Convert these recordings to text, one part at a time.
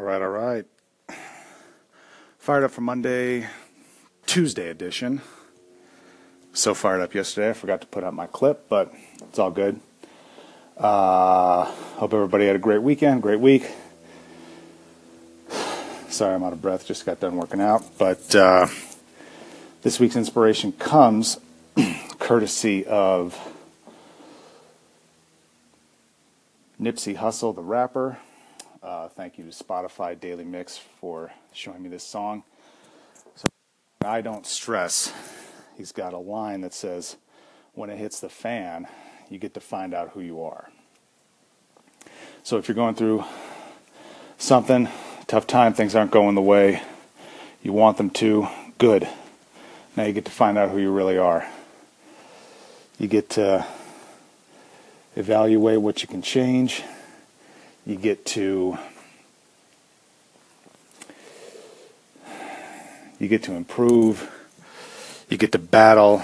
All right, all right. Fired up for Monday, Tuesday edition. So fired up yesterday, I forgot to put out my clip, but it's all good. Uh, hope everybody had a great weekend, great week. Sorry, I'm out of breath, just got done working out. But uh, this week's inspiration comes courtesy of Nipsey Hussle, the rapper. Uh, thank you to Spotify Daily Mix for showing me this song. So I don't stress. He's got a line that says, "When it hits the fan, you get to find out who you are." So if you're going through something tough time, things aren't going the way you want them to, good. Now you get to find out who you really are. You get to evaluate what you can change. You get to you get to improve. You get to battle.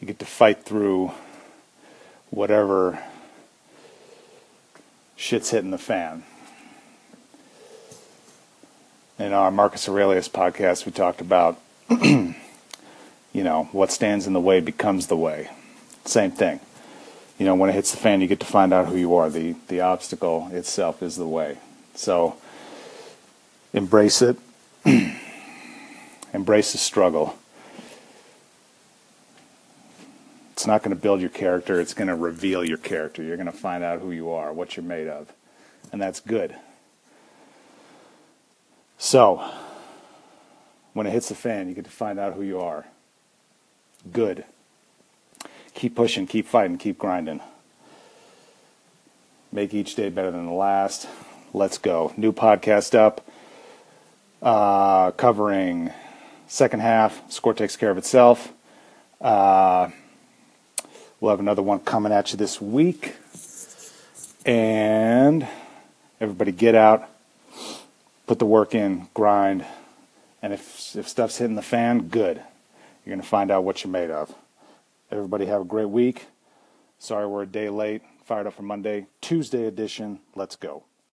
You get to fight through whatever shit's hitting the fan. In our Marcus Aurelius podcast, we talked about, you know, what stands in the way becomes the way. Same thing you know, when it hits the fan, you get to find out who you are. The the obstacle itself is the way. So embrace it. embrace the struggle. It's not going to build your character, it's going to reveal your character. You're going to find out who you are, what you're made of. And that's good. So, when it hits the fan, you get to find out who you are. Good keep pushing, keep fighting, keep grinding. Make each day better than the last. Let's go. New podcast up, uh, covering second half. Score takes care of itself. Uh, we'll have another one coming at you this week. And everybody get out, put the work in, grind. And if, if stuff's hitting the fan, good. You're going to find out what you're made of. Everybody have a great week. Sorry we're a day late. Fired up for Monday, Tuesday edition. Let's go.